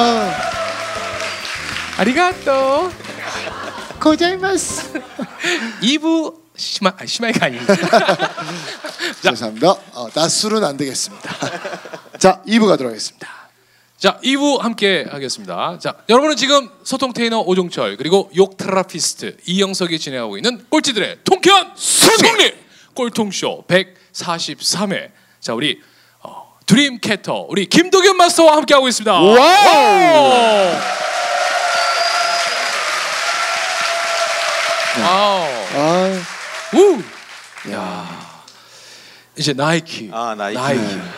아, 아리가또. 고자이마스. 2부 시마 아, 시마이가 아니. 죄송합니다. 어, 낮술은 안 되겠습니다. 자, 2부 가도록 하겠습니다. 자, 2부 함께 하겠습니다. 자, 여러분은 지금 소통 테이너 오종철 그리고 욕 테라피스트 이영석이 진행하고 있는 꼴찌들의 통쾌한 승리 꼴통쇼 143회. 자, 우리 어, dream catcher 우리 김도겸 마스터와 함께 하고 있습니다. wow! wow. 아, 우. 야. 이제 나이키. 아, 나이키.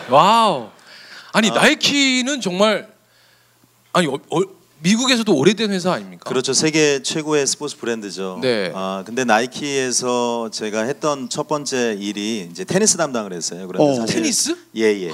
wow. 아니 나이키는 정말 아니 어, 어, 미국에서도 오래된 회사 아닙니까? 그렇죠. 세계 최고의 스포츠 브랜드죠. 네. 아 근데 나이키에서 제가 했던 첫 번째 일이 이제 테니스 담당을 했어요. 그런데 어. 사실 테니스? 예 예.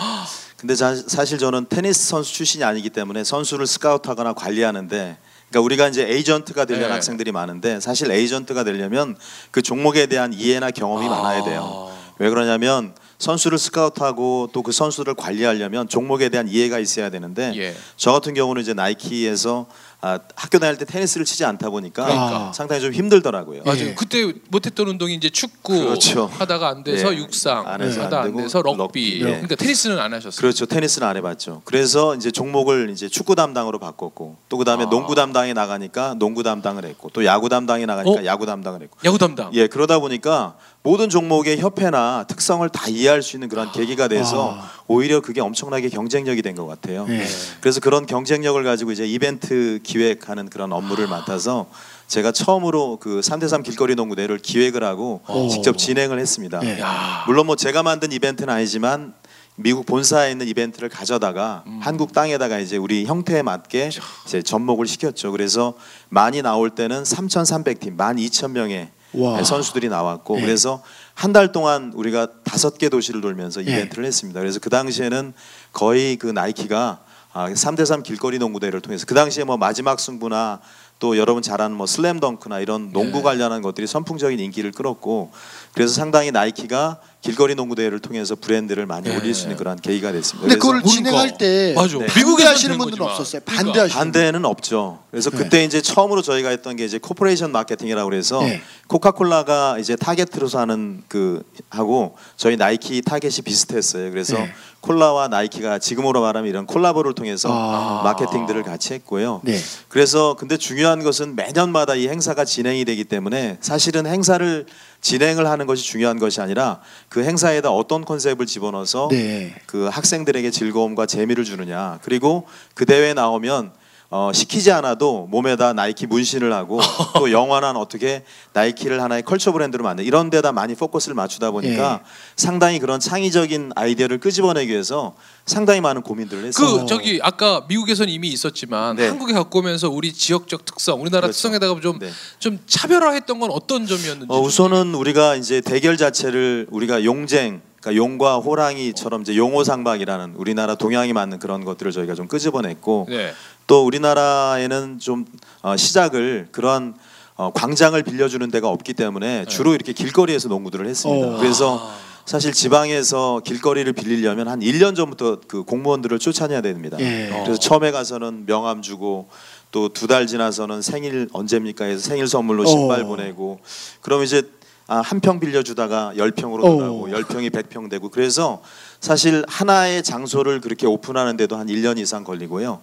근데 자, 사실 저는 테니스 선수 출신이 아니기 때문에 선수를 스카우트하거나 관리하는데. 그러니까 우리가 이제 에이전트가 되려는 네. 학생들이 많은데 사실 에이전트가 되려면 그 종목에 대한 이해나 경험이 아. 많아야 돼요. 왜 그러냐면 선수를 스카우트하고 또 그 선수를 관리하려면 종목에 대한 이해가 있어야 되는데 예. 저 같은 경우는 이제 나이키에서 아, 학교 다닐 때 테니스를 치지 않다 보니까 그러니까. 상당히 좀 힘들더라고요. 맞아요. 예. 그때 못했던 운동이 이제 축구 그렇죠. 하다가 안 돼서 예. 육상 안 해서 하다 안 안, 되고 돼서 럭비. 럭비. 예. 그러니까 테니스는 안 하셨어요. 그렇죠. 테니스는 안 해봤죠. 그래서 이제 종목을 이제 축구 담당으로 바꿨고 또 그다음에 아. 농구 담당에 나가니까 농구 담당을 했고 또 야구 담당에 나가니까 어? 야구 담당을 했고 야구 담당. 예 그러다 보니까 모든 종목의 협회나 특성을 다 이해할 수 있는 그런 계기가 돼서 아. 오히려 그게 엄청나게 경쟁력이 된 것 같아요. 예. 그래서 그런 경쟁력을 가지고 이제 이벤트 기획하는 그런 업무를 맡아서 제가 처음으로 그 3대3 길거리 농구 대회를 기획을 하고 오. 직접 진행을 했습니다. 예. 야. 물론 뭐 제가 만든 이벤트는 아니지만 미국 본사에 있는 이벤트를 가져다가 음. 한국 땅에다가 이제 우리 형태에 맞게 이제 접목을 시켰죠. 그래서 많이 나올 때는 3,300팀, 12,000명의 와. 선수들이 나왔고 예. 그래서 한 달 동안 우리가 다섯 개 도시를 돌면서 예. 이벤트를 했습니다. 그래서 그 당시에는 거의 그 나이키가 아, 3대3 길거리 농구 대회를 통해서 그 당시에 뭐 마지막 승부나 또 여러분 잘 아는 뭐 슬램덩크나 이런 농구 예. 관련한 것들이 선풍적인 인기를 끌었고 그래서 상당히 나이키가 길거리 농구 대회를 통해서 브랜드를 많이 예. 올릴 수 있는 그런 계기가 됐습니다. 근데 그걸 그러니까. 진행할 때 맞아. 네. 미국에서는 반대하시는 된 분들은. 없었어요. 그러니까. 반대하시는 반대는 없죠. 그래서 네. 그때 이제 처음으로 저희가 했던 게 이제 cooperation 마케팅이라고 그래서 네. 코카콜라가 이제 타겟으로서 하는 그 하고 저희 나이키 타겟이 비슷했어요. 그래서 네. 콜라와 나이키가 지금으로 말하면 이런 콜라보를 통해서 아. 마케팅들을 같이 했고요. 네. 그래서 근데 중요한 것은 매년마다 이 행사가 진행이 되기 때문에 사실은 행사를 진행을 하는 것이 중요한 것이 아니라 그 행사에다 어떤 컨셉을 집어넣어서 네. 그 학생들에게 즐거움과 재미를 주느냐 그리고 그 대회에 나오면 어, 시키지 않아도 몸에다 나이키 문신을 하고 또 영화는 어떻게 나이키를 하나의 컬처 브랜드로 만든 이런 데다 많이 포커스를 맞추다 보니까 예. 상당히 그런 창의적인 아이디어를 끄집어내기 위해서 상당히 많은 고민들을 했어요. 그 저기 아까 미국에서는 이미 있었지만 네. 한국에 갖고 오면서 우리 지역적 특성, 우리나라 그렇죠. 특성에다가 좀 네. 좀 차별화했던 건 어떤 점이었는지. 어, 우선은 우리가 이제 대결 자체를 우리가 용쟁 그러니까 용과 호랑이처럼 이제 용호상박이라는 우리나라 동양이 맞는 그런 것들을 저희가 좀 끄집어냈고 네. 또 우리나라에는 좀 어, 시작을 그러한 어, 광장을 빌려주는 데가 없기 때문에 주로 이렇게 길거리에서 농구들을 했습니다. 어. 그래서 사실 지방에서 길거리를 빌리려면 한 1년 전부터 그 공무원들을 쫓아내야 됩니다. 예. 그래서 처음에 가서는 명함 주고 또 두 달 지나서는 생일 언제입니까 해서 생일 선물로 신발 어. 보내고 그럼 이제 아, 한 평 빌려주다가 열 평으로 어. 돌아가고 열 평이 백 평 되고 그래서 사실 하나의 장소를 그렇게 오픈하는데도 한 1년 이상 걸리고요.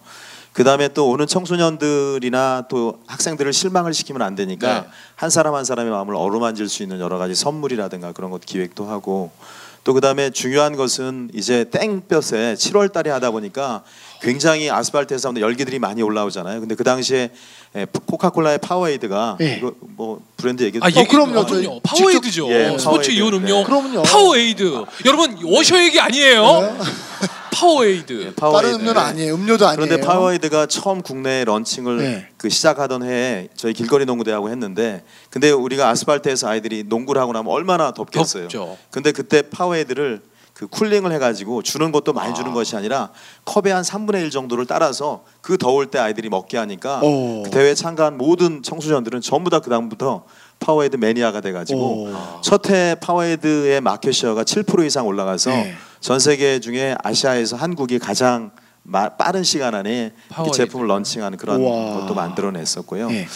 그 다음에 또 오는 청소년들이나 또 학생들을 실망을 시키면 안 되니까 네. 한 사람 한 사람의 마음을 어루만질 수 있는 여러 가지 선물이라든가 그런 것 기획도 하고 또 그다음에 중요한 것은 이제 땡볕에 7월 달에 하다 보니까 굉장히 아스팔트에서 열기들이 많이 올라오잖아요. 근데 그 당시에 에, 코카콜라의 파워에이드가 예. 이거 뭐 브랜드 얘기 아, 어, 얘기 그럼요. 그럼요. 파워에이드죠. 직접- 예, 스포츠 파워에이드. 이온 음료. 네. 그럼요. 파워에이드. 여러분 워셔 얘기 아니에요. 파워에이드. 다른 음료는 아니에요. 음료도 아니에요. 그런데 파워에이드가 처음 국내 launching을 네. 그 시작하던 해에 저희 길거리 농구대회하고 했는데 근데 우리가 아스팔트에서 아이들이 농구를 하고 나면 얼마나 덥겠어요. 덥죠. 근데 그때 파워에이드를 그 cooling을 해가지고 주는 것도 많이 주는 것이 아니라 컵의 한 3분의 1 정도를 따라서 그 더울 때 아이들이 먹게 하니까 오. 그 대회에 참가한 모든 청소년들은 전부 다 그 다음부터 파워에이드 매니아가 돼가지고 오. 첫해 파워에이드의 market share가 7% 이상 올라가서 네. 전 세계 중에 아시아에서 한국이 가장 마- 빠른 시간 안에 제품을 launching하는 그런 우와. 것도 만들어냈었고요. 예.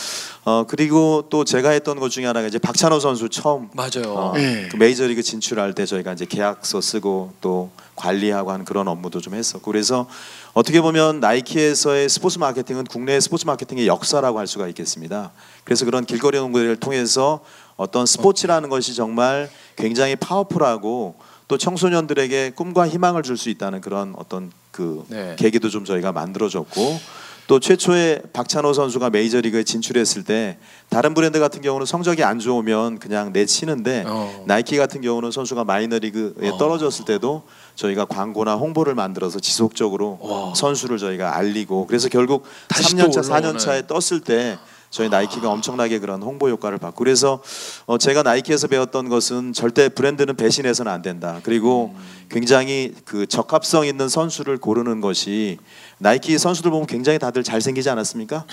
어 그리고 또 제가 했던 것 중에 하나가 이제 박찬호 선수 처음 맞아요. 어, 예. 그 메이저리그 진출할 때 저희가 이제 계약서 쓰고 또 관리하고 하는 그런 업무도 좀 했었고 그래서 어떻게 보면 나이키에서의 스포츠 마케팅은 국내 스포츠 마케팅의 역사라고 할 수가 있겠습니다. 그래서 그런 길거리 농구를 통해서 어떤 스포츠라는 것이 정말 굉장히 파워풀하고 또 청소년들에게 꿈과 희망을 줄 수 있다는 그런 어떤 그 네. 계기도 좀 저희가 만들어줬고 또 최초에 박찬호 선수가 메이저리그에 진출했을 때 다른 브랜드 같은 경우는 성적이 안 좋으면 그냥 내치는데 어. 나이키 같은 경우는 선수가 마이너리그에 어. 떨어졌을 때도 저희가 광고나 홍보를 만들어서 지속적으로 와. 선수를 저희가 알리고 그래서 결국 다시 3년차, 또 올라오는. 4년차에 떴을 때 저희 나이키가 엄청나게 그런 홍보 효과를 받고 그래서 어 제가 나이키에서 배웠던 것은 절대 브랜드는 배신해서는 안 된다. 그리고 음. 굉장히 그 적합성 있는 선수를 고르는 것이 나이키 선수들 보면 굉장히 다들 잘생기지 않았습니까?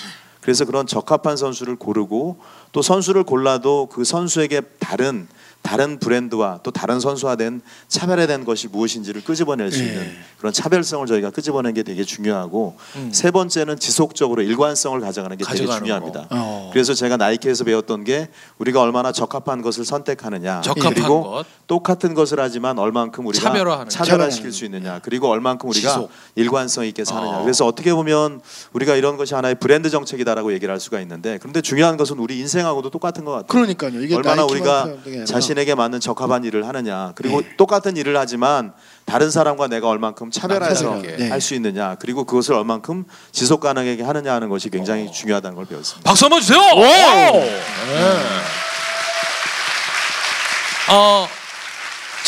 그래서 그런 적합한 선수를 고르고 또 선수를 골라도 그 선수에게 다른 다른 브랜드와 또 다른 선수화된 차별화된 것이 무엇인지를 끄집어낼 수 예. 있는 그런 차별성을 저희가 끄집어낸 게 되게 중요하고 음. 세 번째는 지속적으로 일관성을 가져가는 게 되게 가져가는 중요합니다. 어. 그래서 제가 나이키에서 배웠던 게 우리가 얼마나 적합한 것을 선택하느냐 적합한 그리고 것. 똑같은 것을 하지만 얼만큼 우리가 차별화하는 차별화시킬 수 있느냐 그리고 얼만큼 우리가 지속. 일관성 있게 사느냐 어. 그래서 어떻게 보면 우리가 이런 것이 하나의 브랜드 정책이다라고 얘기를 할 수가 있는데 그런데 중요한 것은 우리 인생하고도 똑같은 것 같아요. 그러니까요. 얼마나 우리가 아니라 자신에게 맞는 적합한 일을 하느냐 그리고 네. 똑같은 일을 하지만 다른 사람과 내가 얼만큼 차별해서 남다르게. 네. 할수 있느냐 그리고 그것을 얼만큼 지속 가능하게 하느냐 하는 것이 굉장히 중요하다는 걸 배웠습니다. 박수 한번 주세요. 네. 어,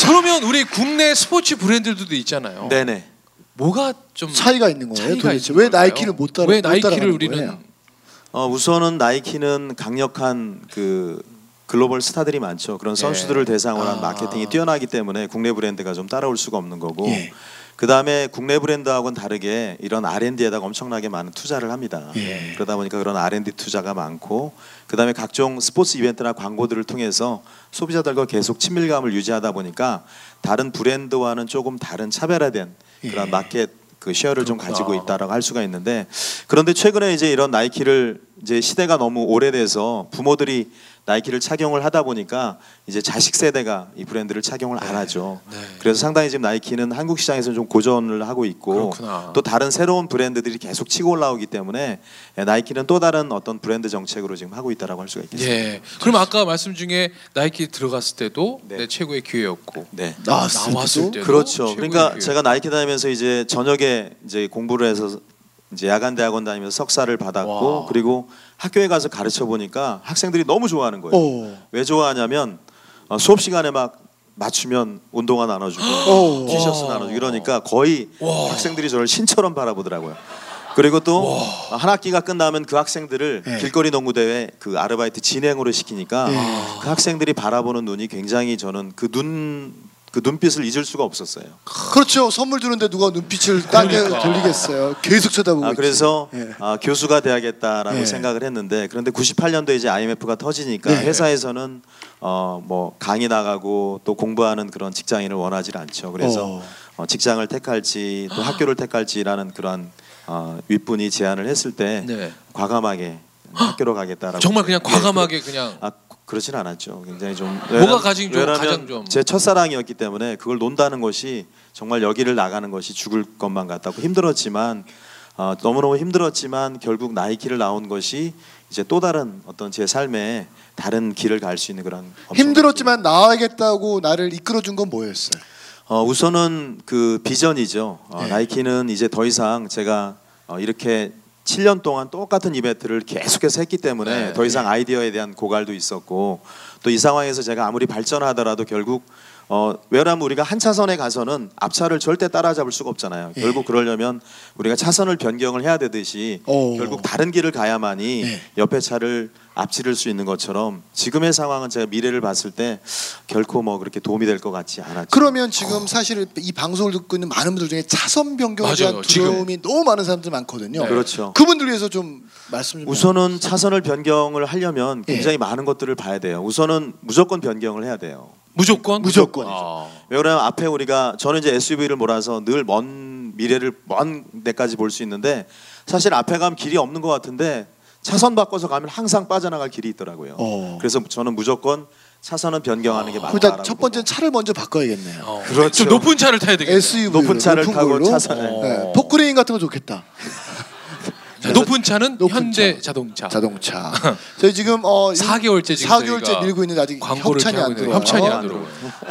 그러면 우리 국내 스포츠 브랜드들도 있잖아요. 네네. 뭐가 좀 차이가 있는 거예요. 차이가 도대체 있는 왜 걸까요? 나이키를 못 따라 왜못 나이키를 우리는 거예요? 어, 우선은 나이키는 강력한 그 글로벌 스타들이 많죠. 그런 예. 선수들을 대상으로 한 아. 마케팅이 뛰어나기 때문에 국내 브랜드가 좀 따라올 수가 없는 거고. 예. 그 다음에 국내 브랜드하고는 다르게 이런 R&D에다가 엄청나게 많은 투자를 합니다. 예. 그러다 보니까 그런 R&D 투자가 많고, 그 다음에 각종 스포츠 이벤트나 광고들을 통해서 소비자들과 계속 친밀감을 유지하다 보니까 다른 브랜드와는 조금 다른 차별화된 그런 예. 마켓 그 쉐어를 좀 그렇구나. 가지고 있다라고 할 수가 있는데 그런데 최근에 이제 이런 나이키를 이제 시대가 너무 오래돼서 부모들이 나이키를 착용을 하다 보니까 이제 자식 세대가 이 브랜드를 착용을 안 하죠. 네. 그래서 상당히 지금 나이키는 한국 시장에서 좀 고전을 하고 있고 그렇구나. 또 다른 새로운 브랜드들이 계속 치고 올라오기 때문에 나이키는 또 다른 어떤 브랜드 정책으로 지금 하고 있다라고 할 수가 있겠습니다. 예. 그럼 아까 말씀 중에 나이키 들어갔을 때도 네. 내 최고의 기회였고 네. 나왔을 나왔을 때도 때도 그렇죠. 그러니까 기회. 제가 나이키 다니면서 이제 저녁에 이제 공부를 해서 이제 야간 대학원 다니면서 석사를 받았고 와. 그리고 학교에 가서 가르쳐 보니까 학생들이 너무 좋아하는 거예요. 어. 왜 좋아하냐면 어, 수업 시간에 막 맞추면 운동화 나눠주고 어. 티셔츠 와. 나눠주고 이러니까 거의 와. 학생들이 저를 신처럼 바라보더라고요. 그리고 또 한 학기가 끝나면 그 학생들을 네. 길거리 농구 대회 그 아르바이트 진행으로 시키니까 네. 그 학생들이 바라보는 눈이 굉장히 저는 그 눈 그 눈빛을 잊을 수가 없었어요. 그렇죠. 선물 주는데 누가 눈빛을 딴데 그러니까. 돌리겠어요. 계속 쳐다보고 아. 그래서 예. 아, 교수가 돼야겠다라고 예. 생각을 했는데 그런데 98년도에 이제 IMF가 터지니까 네. 회사에서는 어, 뭐 강의 나가고 또 공부하는 그런 직장인을 원하지 않죠. 그래서 어. 어, 직장을 택할지 또 학교를 택할지라는 그런 어, 윗분이 제안을 했을 때 네. 과감하게 학교로 가겠다라고 정말 그냥 예, 과감하게 그냥 아 그렇진 않았죠. 굉장히 좀 뭐가 가장 좀- 왜냐면 가장 좀- 제 첫사랑이었기 때문에 그걸 논다는 것이 정말 여기를 나가는 것이 죽을 것만 같다고 힘들었지만 어, 너무너무 힘들었지만 결국 나이키를 나온 것이 이제 또 다른 어떤 제 삶에 다른 길을 갈 수 있는 그런 힘들었지만 나와야겠다고 나를 이끌어준 건 뭐였어요? 어, 우선은 그 비전이죠. 어, 네. 나이키는 이제 더 이상 제가 어, 이렇게 7년 동안 똑같은 이벤트를 계속해서 했기 때문에 네. 더 이상 아이디어에 대한 고갈도 있었고 또 이 상황에서 제가 아무리 발전하더라도 결국 어, 왜냐하면 우리가 한 차선에 가서는 앞차를 절대 따라잡을 수가 없잖아요. 예. 결국 그러려면 우리가 차선을 변경을 해야 되듯이 오. 결국 다른 길을 가야만이 예. 옆에 차를 앞지를 수 있는 것처럼 지금의 상황은 제가 미래를 봤을 때 결코 뭐 그렇게 도움이 될 것 같지 않았죠. 그러면 지금 사실 이 방송을 듣고 있는 많은 분들 중에 차선 변경에. 대한 지금. 두려움이 너무 많은 사람들 많거든요. 네. 그렇죠. 그분들 위해서 좀 말씀 좀 우선은 차선을 변경을 하려면 예. 굉장히 많은 것들을 봐야 돼요. 우선은 무조건 변경을 해야 돼요. 무조건 무조건이죠. 아. 왜 그러냐면 앞에 우리가 저는 이제 SUV를 몰아서 늘 먼 미래를 먼 데까지 볼 수 있는데 사실 앞에 가면 길이 없는 것 같은데 차선 바꿔서 가면 항상 빠져나갈 길이 있더라고요. 어. 그래서 저는 무조건 차선은 변경하는 게 맞다. 일단 첫 번째 차를 먼저 바꿔야겠네요. 어, 그렇죠. 좀 높은 차를 타야 되겠네요. SUV 높은 차를 타고 차선에. 어. 네, 포크레인 같은 거 좋겠다. 자, 높은 차는 높은 현대 차. 자동차. 자동차. 저희 지금 어 4개월째 지금 4개월째 저희가 밀고 있는데 아직 광고를 협찬이 안 들어와요. 협찬이 안안 들어요.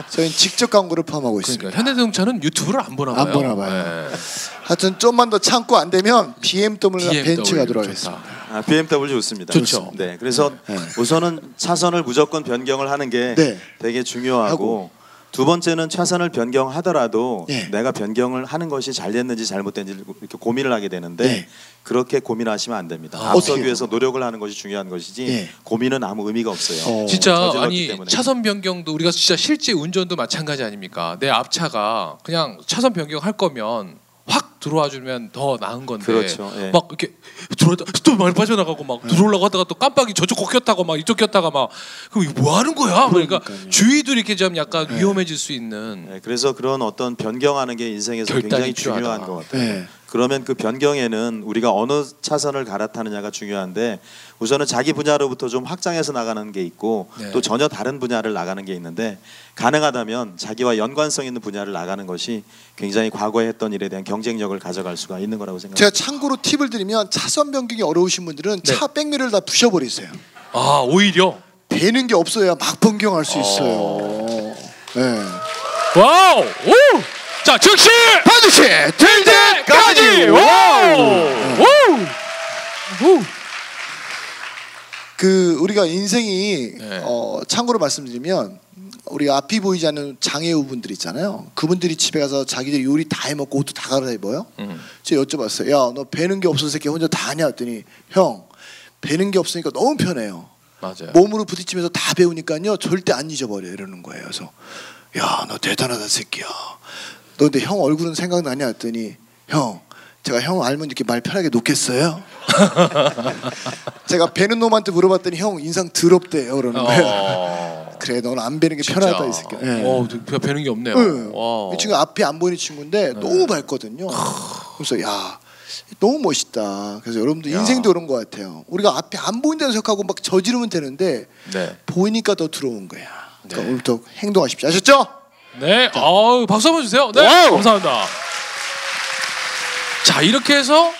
저희는 직접 광고를 포함하고 있습니다. 그러니까 현대 자동차는 유튜브를 안 보나 봐요. 안 보나 봐요. 네. 하여튼 좀만 더 참고 안 되면 BMW나 BMW 벤츠 가도록 좋다. 하겠습니다. 아, BMW 좋습니다. 좋죠. 네, 그래서 네. 우선은 차선을 무조건 변경을 하는 게 네. 되게 중요하고 하고. 두 번째는 차선을 변경하더라도 네. 내가 변경을 하는 것이 잘 됐는지 잘못됐는지 이렇게 고민을 하게 되는데 네. 그렇게 고민하시면 안 됩니다. 아, 앞서기? 위해서 노력을 하는 것이 중요한 것이지 네. 고민은 아무 의미가 없어요. 어. 진짜 아니 때문에. 차선 변경도 우리가 진짜 실제 운전도 마찬가지 아닙니까? 내 앞차가 그냥 차선 변경할 거면 확 들어와 주면 더 나은 건데 그렇죠, 예. 막 이렇게 들어왔다 또 많이 빠져나가고 막 들어오려고 하다가 또 깜빡이 저쪽 거 켰다가 막 이쪽 켰다가 막 그럼 이거 뭐 하는 거야? 그러니까 그러니까요. 주의도 이렇게 좀 약간 위험해질 수 있는 네, 그래서 그런 어떤 변경하는 게 인생에서 결단이 굉장히 필요하다. 중요한 것 같아요. 네. 그러면 그 변경에는 우리가 어느 차선을 갈아타느냐가 중요한데 우선은 자기 분야로부터 좀 확장해서 나가는 게 있고 네. 또 전혀 다른 분야를 나가는 게 있는데 가능하다면 자기와 연관성 있는 분야를 나가는 것이 굉장히 과거에 했던 일에 대한 경쟁력을 가져갈 수가 있는 거라고 생각합니다. 제가 참고로 팁을 드리면 차선 변경이 어려우신 분들은 네. 차 백미를 다 부셔버리세요. 아 오히려 뵈는 게 없어야 막 변경할 수 있어요. 네. 와우 오! 자 즉시 반드시 될 때까지 와우 오! 그 우리가 인생이 네. 어, 참고로 말씀드리면 우리가 앞이 보이지 않는 장애우분들 있잖아요. 그분들이 집에 가서 자기들 요리 다 해먹고 옷도 다 갈아입어요. 음. 제가 여쭤봤어요. 야, 너 뵈는 게 없어서 새끼 혼자 다 하냐 했더니 형 배는 게 없으니까 너무 편해요. 맞아요. 몸으로 부딪히면서 다 배우니까요 절대 안 잊어버려 이러는 거예요. 그래서 야, 너 대단하다 새끼야. 너 근데 형 얼굴은 생각나냐 했더니 형 제가 형 알면 이렇게 말 편하게 놓겠어요? 제가 배는 놈한테 물어봤더니 형 인상 더럽대요 그러는 거예요. 어. 그래, 넌 안 배는 게 편하다 이 새끼. 예. 어, 배 배는 게 없네요. 응. 와. 이 친구 앞이 안 보이는 친구인데 너무 밝거든요. 그래서 야 너무 멋있다. 그래서 여러분들 야. 인생도 그런 것 같아요. 우리가 앞에 안 보인다는 생각하고 막 저지르면 되는데 네. 보이니까 두려운 거야. 그러니까 네. 오늘부터 행동하십시오. 아셨죠? 네. 아우, 박수 한번 주세요. 네. 와우. 감사합니다. 자, 이렇게 해서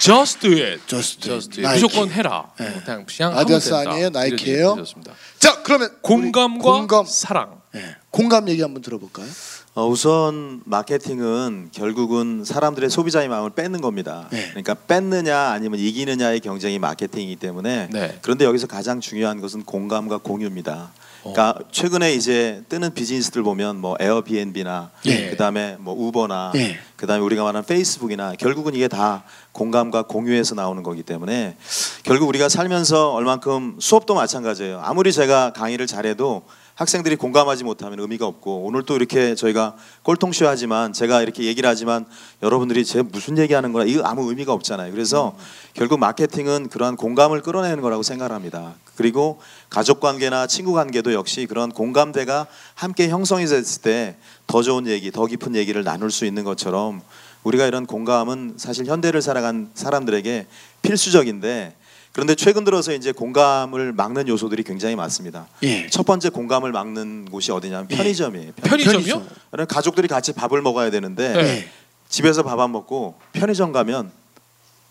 just do it. Just do it. just do it. 나이키. 무조건 해라. 네. 그냥 그냥 아디다스 된다. 아니에요? 나이키예요? 좋습니다. 자 그러면 공감과 우리 공감 사랑. 예. 공감 얘기 한번 들어볼까요? 어, 우선 마케팅은 결국은 사람들의 소비자의 마음을 뺏는 겁니다. 네. 그러니까 뺏느냐 아니면 이기느냐의 경쟁이 마케팅이기 때문에 네. 그런데 여기서 가장 중요한 것은 공감과 공유입니다. 그러니까 어. 최근에 이제 뜨는 비즈니스들 보면 뭐 에어비앤비나 예. 그다음에 뭐 우버나 예. 그다음에 우리가 말하는 페이스북이나 결국은 이게 다 공감과 공유에서 나오는 거기 때문에 결국 우리가 살면서 얼만큼 수업도 마찬가지예요. 아무리 제가 강의를 잘해도 학생들이 공감하지 못하면 의미가 없고 오늘 또 이렇게 저희가 꼴통쇼 하지만 제가 이렇게 얘기를 하지만 여러분들이 제 무슨 얘기하는 거나 이거 아무 의미가 없잖아요. 그래서 결국 마케팅은 그러한 공감을 끌어내는 거라고 생각합니다. 그리고 가족 관계나 친구 관계도 역시 그런 공감대가 함께 형성이 됐을 때 더 좋은 얘기, 더 깊은 얘기를 나눌 수 있는 것처럼 우리가 이런 공감은 사실 현대를 살아간 사람들에게 필수적인데 그런데 최근 들어서 이제 공감을 막는 요소들이 굉장히 많습니다. 예. 첫 번째 공감을 막는 곳이 어디냐면 편의점이에요. 편의점이요? 편의점. 그러니까 가족들이 같이 밥을 먹어야 되는데 네. 집에서 밥 안 먹고 편의점 가면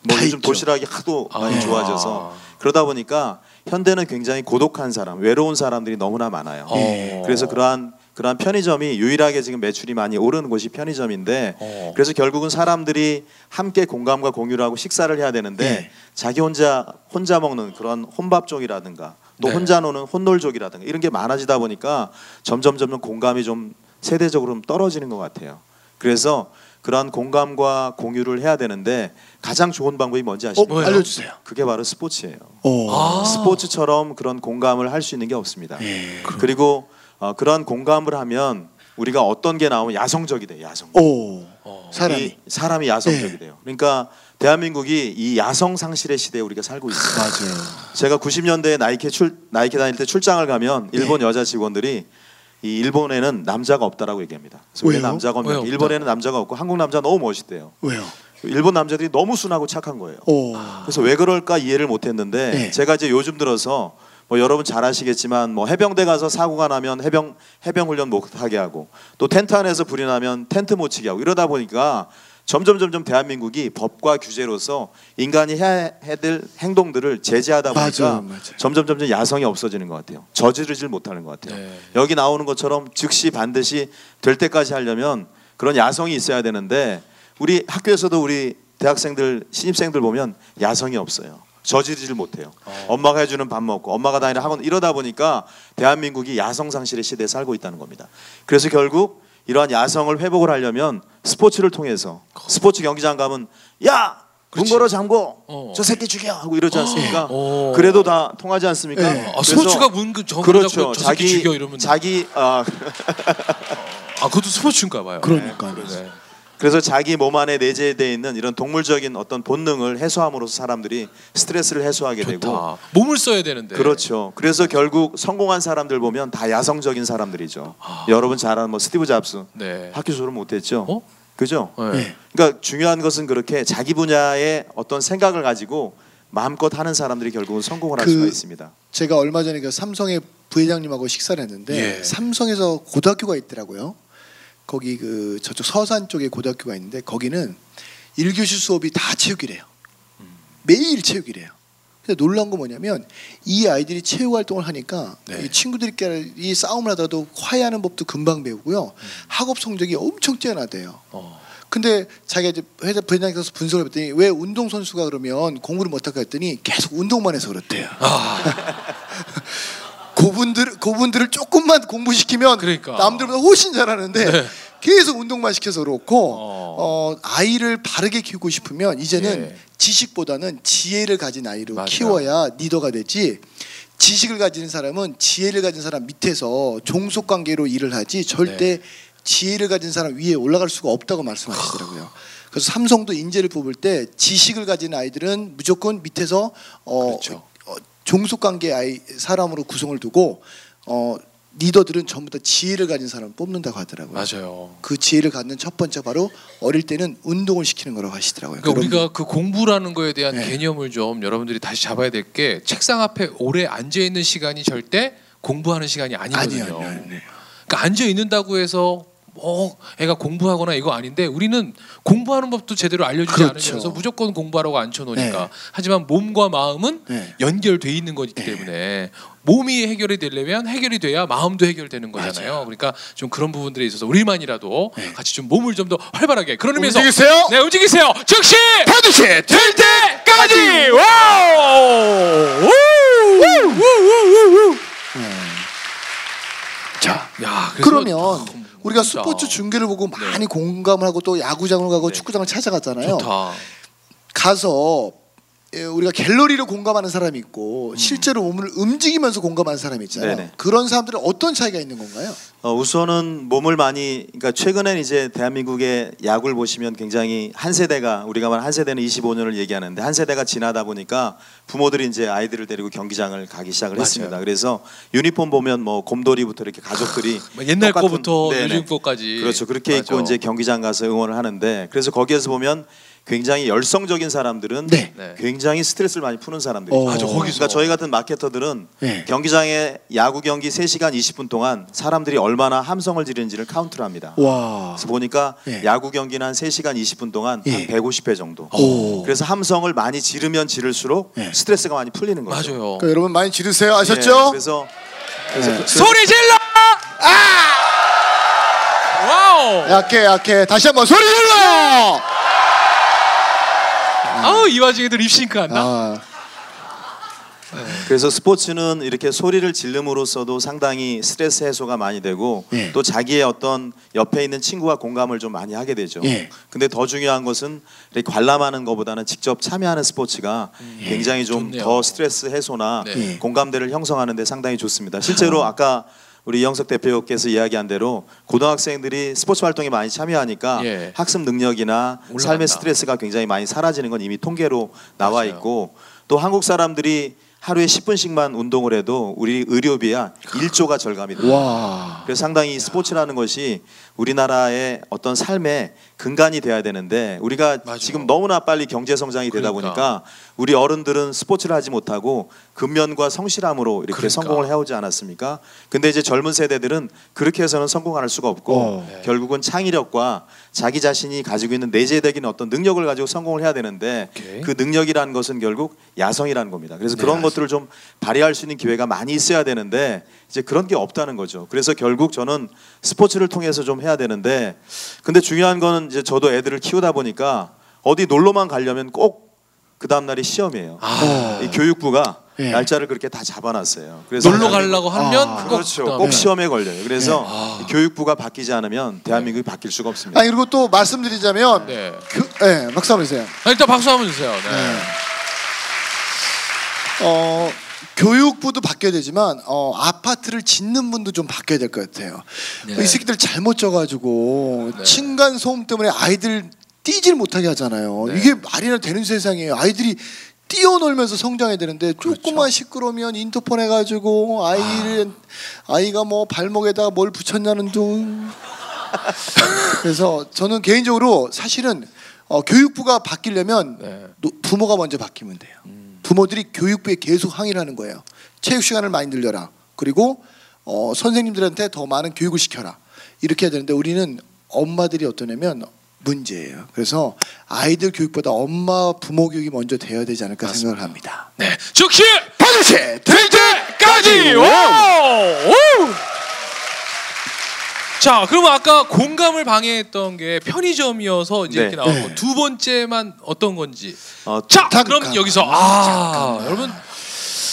뭐다 요즘 있죠. 도시락이 하도 많이 아. 좋아져서 그러다 보니까 현대는 굉장히 고독한 사람, 외로운 사람들이 너무나 많아요. 어. 그래서 그러한 그러한 편의점이 유일하게 지금 매출이 많이 오르는 곳이 편의점인데 어. 그래서 결국은 사람들이 함께 공감과 공유를 하고 식사를 해야 되는데 네. 자기 혼자 혼자 먹는 그런 혼밥족이라든가 또 네. 혼자 노는 혼놀족이라든가 이런 게 많아지다 보니까 점점 점점 공감이 좀 세대적으로 좀 떨어지는 것 같아요. 그래서 그러한 공감과 공유를 해야 되는데 가장 좋은 방법이 뭔지 어, 아십니까? 뭐예요? 알려주세요. 그게 바로 스포츠예요. 오. 아. 스포츠처럼 그런 공감을 할 수 있는 게 없습니다. 예. 그리고 어, 그러한 공감을 하면 우리가 어떤 게 나오면 야성적이 돼. 야성. 오. 어. 사람이. 이 사람이 야성적이 네. 돼요. 그러니까 대한민국이 이 야성 상실의 시대에 우리가 살고 있어요. 맞아요. 제가 90년대에 나이키 출 나이키 다닐 때 출장을 가면 네. 일본 여자 직원들이 이 일본에는 남자가 없다라고 얘기합니다. 그래서 왜? 남자가 왜 없냐? 일본에는 남자가 없고 한국 남자 너무 멋있대요. 왜요? 일본 남자들이 너무 순하고 착한 거예요. 오. 그래서 왜 그럴까 이해를 못했는데 네. 제가 이제 요즘 들어서 뭐 여러분 잘 아시겠지만 뭐 해병대 가서 사고가 나면 해병 해병 훈련 못 하게 하고 또 텐트 안에서 불이 나면 텐트 못 치게 하고 이러다 보니까 점점 점점 대한민국이 법과 규제로서 인간이 해야 될 행동들을 제재하다 보니까 맞아요, 맞아요. 점점 점점 야성이 없어지는 것 같아요. 저지르질 못하는 것 같아요. 네. 여기 나오는 것처럼 즉시 반드시 될 때까지 하려면 그런 야성이 있어야 되는데 우리 학교에서도 우리 대학생들 신입생들 보면 야성이 없어요. 저지르질 못해요. 엄마가 해주는 밥 먹고 엄마가 다니는 학원 이러다 보니까 대한민국이 야성 상실의 시대에 살고 있다는 겁니다. 그래서 결국 이러한 야성을 회복을 하려면 스포츠를 통해서 스포츠 경기장 가면 야 문걸어 잠궈 어. 저 새끼 죽여 하고 이러지 않습니까? 어. 그래도 다 통하지 않습니까? 네. 아, 스포츠가 문그 그렇죠. 저 자기 죽여 이러면 자기 아 아 그것도 스포츠인가 봐요. 그러니까요. 네. 그래서 자기 몸 안에 내재되어 있는 이런 동물적인 어떤 본능을 해소함으로써 사람들이 스트레스를 해소하게 되고 좋다. 몸을 써야 되는데. 그렇죠. 그래서 결국 성공한 사람들 보면 다 야성적인 사람들이죠. 여러분 잘 아는 뭐 스티브 잡스 아. 네. 학교 졸업 못했죠. 어? 그죠? 네. 네. 그러니까 중요한 것은 그렇게 자기 분야의 어떤 생각을 가지고 마음껏 하는 사람들이 결국은 성공을 할 그- 수가 있습니다. 제가 얼마 전에 그 삼성의 부회장님하고 식사를 했는데 예. 삼성에서 고등학교가 있더라고요. 거기 그 저쪽 서산 쪽에 고등학교가 있는데 거기는 1교시 수업이 다 체육이래요. 매일 체육이래요. 근데 놀란 거 뭐냐면 이 아이들이 체육 활동을 하니까 네. 이 친구들끼리 싸움을 하더라도 화해하는 법도 금방 배우고요. 학업 성적이 엄청 뛰어나대요. 어. 근데 자기가 이제 회사 부회장께서 분석을 했더니 왜 운동 선수가 그러면 공부를 못할까 했더니 계속 운동만 해서 그렇대요. 아, 고분들 고분들을 조금만 공부시키면 그러니까. 남들보다 훨씬 잘하는데 네. 계속 운동만 시켜서 그렇고 어. 어. 아이를 바르게 키우고 싶으면 이제는 예. 지식보다는 지혜를 가진 아이로 맞아요. 키워야 리더가 되지. 지식을 가지는 사람은 지혜를 가진 사람 밑에서 종속 관계로 일을 하지 절대 네. 지혜를 가진 사람 위에 올라갈 수가 없다고 말씀하시더라고요. 그래서 삼성도 인재를 뽑을 때 지식을 가진 아이들은 무조건 밑에서 어, 그렇죠. 어, 종속 관계 아이 사람으로 구성을 두고 어, 리더들은 전부 다 지혜를 가진 사람을 뽑는다고 하더라고요. 맞아요. 그 지혜를 갖는 첫 번째 바로 어릴 때는 운동을 시키는 거라고 하시더라고요. 그러니까 우리가 그 공부라는 거에 대한 네. 개념을 좀 여러분들이 다시 잡아야 될 게 책상 앞에 오래 앉아 있는 시간이 절대 공부하는 시간이 아니거든요. 아니에요, 아니에요, 아니에요. 그러니까 앉아 있는다고 해서 뭐 애가 공부하거나 이거 아닌데 우리는 공부하는 법도 제대로 알려주지 그렇죠. 않으면서 무조건 공부하라고 앉혀놓으니까 네. 하지만 몸과 마음은 네. 연결돼 있는 거기 때문에 몸이 해결이 되려면 해결이 돼야 마음도 해결되는 거잖아요. 맞아요. 그러니까 좀 그런 부분들에 있어서 우리만이라도 같이 좀 몸을 좀 더 활발하게 그런 의미에서 움직이세요. 네 움직이세요. 즉시 반드시 될 때까지 와우! 우! 우! 우! 우! 우! 자 야, 그러면 참 우리가 진짜 스포츠 중계를 보고 많이 공감을 하고 또 야구장을 가고 네. 축구장을 찾아갔잖아요. 좋다. 가서 예, 우리가 갤러리로 공감하는 사람이 있고 음. 실제로 몸을 움직이면서 공감하는 사람이 있잖아요. 네네. 그런 사람들은 어떤 차이가 있는 건가요? 어, 우선은 몸을 많이 그러니까 최근엔 이제 대한민국의 야구를 보시면 굉장히 한 세대가 우리가 말한 한 세대는 25년을 얘기하는데 한 세대가 지나다 보니까 부모들이 이제 아이들을 데리고 경기장을 가기 시작을 맞아요. 했습니다. 그래서 유니폼 보면 뭐 곰돌이부터 이렇게 가족들이 뭐 옛날 똑같은- 거부터 네네. 요즘 거까지 그렇죠. 그렇게 입고 맞아. 이제 경기장 가서 응원을 하는데 그래서 거기에서 보면 굉장히 열성적인 사람들은 네. 네. 굉장히 스트레스를 많이 푸는 사람들이 어. 맞아, 거기서. 그러니까 저희 같은 마케터들은 네. 경기장에 야구 경기 3시간 20분 동안 사람들이 얼마나 함성을 지르는지를 카운트를 합니다. 와. 그래서 보니까 예. 야구 경기는 한 3시간 20분 동안 예. 한 150회 정도. 오. 그래서 함성을 많이 지르면 지를수록 예. 스트레스가 많이 풀리는 거죠. 맞아요. 그러니까 여러분 많이 지르세요. 예, 아셨죠? 그래서 그래서 네. 그- 소리 질러! 와우! 약해 약해. 다시 한번 소리 질러. 아우 이 와중에도 립싱크 한다. 아, 그래서 스포츠는 이렇게 소리를 지름으로써도 상당히 스트레스 해소가 많이 되고 예. 또 자기의 어떤 옆에 있는 친구와 공감을 좀 많이 하게 되죠. 예. 근데 더 중요한 것은 이렇게 관람하는 것보다는 직접 참여하는 스포츠가 굉장히 좀. 더 스트레스 해소나 네. 예. 공감대를 형성하는 데 상당히 좋습니다. 실제로 아까 우리 이영석 대표께서 이야기한 대로 고등학생들이 스포츠 활동에 많이 참여하니까 예. 학습 능력이나 올라간다. 삶의 스트레스가 굉장히 많이 사라지는 건 이미 통계로 나와 맞아요. 있고 또 한국 사람들이 하루에 10분씩만 운동을 해도 우리 의료비야 1조가 절감이 됩니다. 와. 그래서 상당히 이 스포츠라는 것이 우리나라의 어떤 삶의 근간이 돼야 되는데 우리가 맞아. 지금 너무나 빨리 경제 성장이 되다 그러니까. 보니까 우리 어른들은 스포츠를 하지 못하고 근면과 성실함으로 이렇게 그러니까. 성공을 해오지 않았습니까? 근데 이제 젊은 세대들은 그렇게 해서는 성공할 수가 없고 어. 네. 결국은 창의력과 자기 자신이 가지고 있는 내재적인 어떤 능력을 가지고 성공을 해야 되는데 오케이. 그 능력이라는 것은 결국 야성이라는 겁니다. 그래서 네, 그런 것들을 좀 발휘할 수 있는 기회가 많이 있어야 되는데 이제 그런 게 없다는 거죠. 그래서 결국 저는 스포츠를 통해서 좀 해야 되는데 근데 중요한 거는 이제 저도 애들을 키우다 보니까 어디 놀러만 가려면 꼭 그 다음 날이 시험이에요. 아, 이 교육부가 예. 날짜를 그렇게 다 잡아놨어요. 그래서 놀러 가려고 하면 아, 꼭 그렇죠. 그다음에. 꼭 시험에 걸려요. 그래서 아. 이 교육부가 바뀌지 않으면 대한민국이 바뀔 수가 없습니다. 아 그리고 또 말씀드리자면 네. 그, 네, 박수 한번 주세요. 아, 일단 박수 한번 주세요. 네. 어, 교육부도 바뀌어야 되지만 어, 아파트를 짓는 분도 좀 바뀌어야 될 것 같아요. 네. 이 새끼들 잘못 져가지고 네. 층간 소음 때문에 아이들 뛰질 못하게 하잖아요. 네. 이게 말이나 되는 세상이에요. 아이들이 뛰어놀면서 성장해야 되는데 그렇죠. 조금만 시끄러우면 인터폰 해가지고 아이를 아이가 뭐 발목에다가 뭘 붙였냐는 둥. 그래서 저는 개인적으로 사실은 어, 교육부가 바뀌려면 네. 노- 부모가 먼저 바뀌면 돼요. 부모들이 교육부에 계속 항의를 하는 거예요. 체육 시간을 많이 늘려라. 그리고 어, 선생님들한테 더 많은 교육을 시켜라. 이렇게 해야 되는데 우리는 엄마들이 어떠냐면 문제예요. 그래서 아이들 교육보다 엄마 부모 교육이 먼저 되어야 되지 않을까 생각을 합니다. 네. 즉시 반드시 될 때까지. 와우! 오! 자, 그러면 아까 공감을 방해했던 게 편의점이어서 이제 네. 이렇게 나왔고 네. 두 번째만 어떤 건지. 어, 자, 잠깐. 그럼 여기서 아, 여러분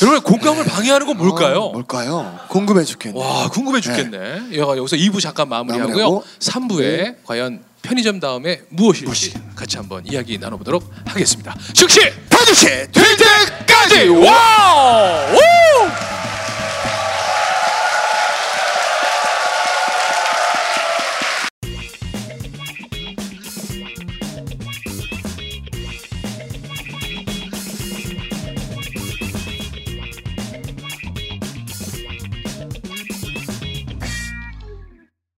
여러분 공감을 방해하는 건 뭘까요? 어, 뭘까요? 궁금해 죽겠네. 와, 궁금해 죽겠네. 얘가 여기서 2부 잠깐 마무리하고요. 마무리하고. 3부에 과연 편의점 다음에 무엇일지 같이 한번 이야기 나눠보도록 하겠습니다. 즉시 반드시 될 때까지. 와우! 우!